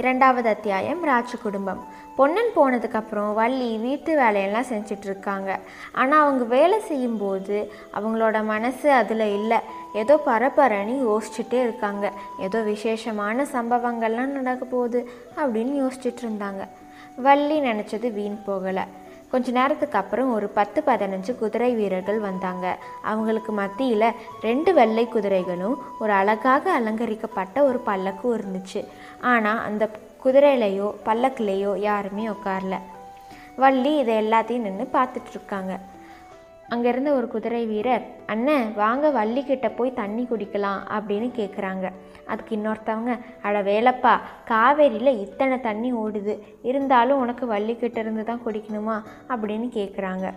இரண்டாவது அத்தியாயம் ராஜு குடும்பம். பொன்னன் போனதுக்கப்புறம் வள்ளி வீட்டு வேலையெல்லாம் செஞ்சுட்டு இருக்காங்க ஆனால் அவங்க வேலை செய்யும்போது அவங்களோட மனசு அதில் இல்லை. ஏதோ பரபரன்னு யோசிச்சுட்டே இருக்காங்க. ஏதோ விசேஷமான சம்பவங்கள்லாம் நடக்க போகுது அப்படின்னு யோசிச்சுட்டு இருந்தாங்க வள்ளி நினச்சது வீண் போகலை. கொஞ்ச நேரத்துக்கு அப்புறம் ஒரு பத்து பதினஞ்சு குதிரை வீரர்கள் வந்தாங்க. அவங்களுக்கு மத்தியில் ரெண்டு வெள்ளை குதிரைகளும் ஒரு அழகாக அலங்கரிக்கப்பட்ட ஒரு பல்லக்கும் இருந்துச்சு. ஆனால் அந்த குதிரையிலையோ பல்லக்குலேயோ யாருமே உட்காரல. வள்ளி இதை எல்லாத்தையும் நின்று பார்த்துட்ருக்காங்க இருக்காங்க அங்கே இருந்த ஒரு குதிரை வீரர் அண்ணன் வாங்க வள்ளிக்கிட்ட போய் தண்ணி குடிக்கலாம் அப்படின்னு கேட்குறாங்க அதுக்கு இன்னொருத்தவங்க அட வேலப்பா காவேரியில் இத்தனை தண்ணி ஓடுது. இருந்தாலும் உனக்கு வள்ளிக்கிட்ட இருந்து தான் குடிக்கணுமா? அப்படின்னு கேட்குறாங்க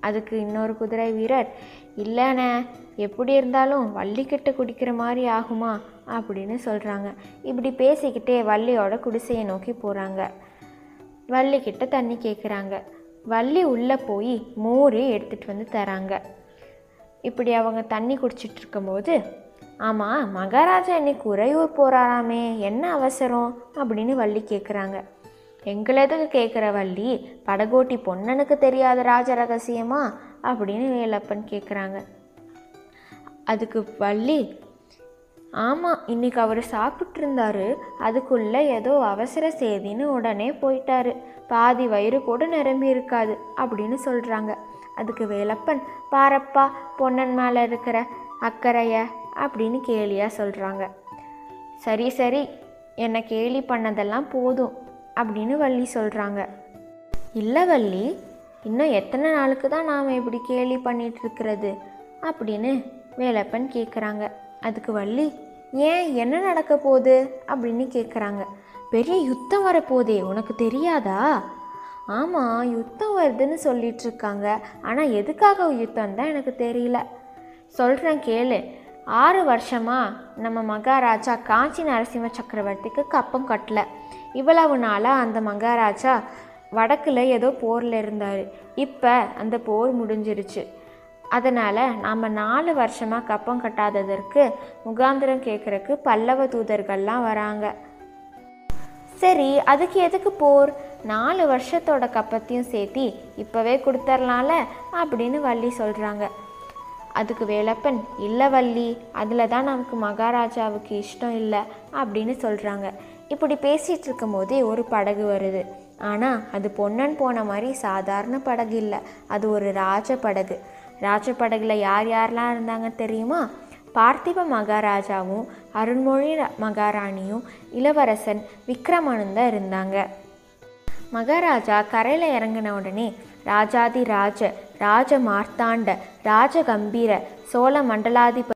அதுக்கு இன்னொரு குதிரை வீரர் இல்லைண்ணே எப்படி இருந்தாலும் வள்ளிக்கிட்ட குடிக்கிற மாதிரி ஆகுமா? அப்படின்னு சொல்கிறாங்க இப்படி பேசிக்கிட்டே வள்ளியோட குடிசையை நோக்கி போகிறாங்க வள்ளிக்கிட்ட தண்ணி கேட்குறாங்க வள்ளி உள்ளே போய் மோர் எடுத்துகிட்டு வந்து தராங்க. இப்படி அவங்க தண்ணி குடிச்சிட்டு இருக்கும்போது ஆமாம் மகாராஜா இன்னைக்கு உறையூர் போகிறாராமே என்ன அவசரம்? அப்படின்னு வள்ளி கேட்குறாங்க எங்களதுக்கு கேட்குற வள்ளி? படகோட்டி பொன்னனுக்கு தெரியாத ராஜ ரகசியமா? அப்படின்னு வேலப்பன் கேட்குறாங்க அதுக்கு வள்ளி ஆமாம் இன்னைக்கு அவர் சாப்பிட்டுருந்தாரு. அதுக்குள்ளே ஏதோ அவசர செய்தின்னு உடனே போயிட்டாரு. பாதி வயிறு கூட நிரம்பி இருக்காது அப்படின்னு சொல்கிறாங்க அதுக்கு வேலப்பன் பாரப்பா பொன்னன் மேலே இருக்கிற அக்கறைய அப்படின்னு கேலியாக சொல்கிறாங்க சரி சரி என்னை கேலி பண்ணதெல்லாம் போதும் அப்படின்னு வள்ளி சொல்கிறாங்க இல்லை வள்ளி இன்னும் எத்தனை நாளுக்கு தான் நாம் இப்படி கேலி பண்ணிட்டு இருக்கிறது? அப்படின்னு வேலப்பன் கேட்குறாங்க அதுக்கு வள்ளி ஏன் என்ன நடக்க போகுது? அப்படின்னு கேட்குறாங்க பெரிய யுத்தம் வரப்போதே உனக்கு தெரியாதா? ஆமாம் யுத்தம் வருதுன்னு சொல்லிட்டு இருக்காங்க ஆனால் எதுக்காக யுத்தம் தான் எனக்கு தெரியல. சொல்கிறேன் கேளு. ஆறு வருஷமாக நம்ம மகாராஜா காஞ்சி நரசிம்ம சக்கரவர்த்திக்கு கப்பம் கட்டல. இவ்வளவு நாளாக அந்த மகாராஜா வடக்கில் ஏதோ போரில் இருந்தார். இப்போ அந்த போர் முடிஞ்சிருச்சு. அதனால் நாம் நாலு வருஷமாக கப்பம் கட்டாததற்கு முகாந்திரம் கேட்குறக்கு பல்லவ தூதர்கள்லாம் வராங்க. சரி அதுக்கு எதுக்கு போர்? நாலு வருஷத்தோட கப்பத்தையும் சேர்த்தி இப்போவே கொடுத்துர்லாம்ல? அப்படின்னு வள்ளி சொல்கிறாங்க அதுக்கு வேலப்பன் இல்லை வள்ளி அதில் தான் நமக்கு மகாராஜாவுக்கு இஷ்டம் இல்லை அப்படின்னு சொல்கிறாங்க இப்படி பேசிகிட்டு இருக்கும்போதே ஒரு படகு வருது. ஆனால் அது பொன்னன் போன மாதிரி சாதாரண படகு இல்லை. அது ஒரு ராஜ படகு. ராஜ யார் யாரெல்லாம் இருந்தாங்க தெரியுமா? பார்த்திப மகாராஜாவும் அருண்மொழி மகாராணியும் இளவரசன் விக்ரமனும் இருந்தாங்க. மகாராஜா கரையில் இறங்கின உடனே ராஜாதி ராஜ ராஜ மார்த்தாண்ட ராஜ கம்பீர சோழ மண்டலாதிபதி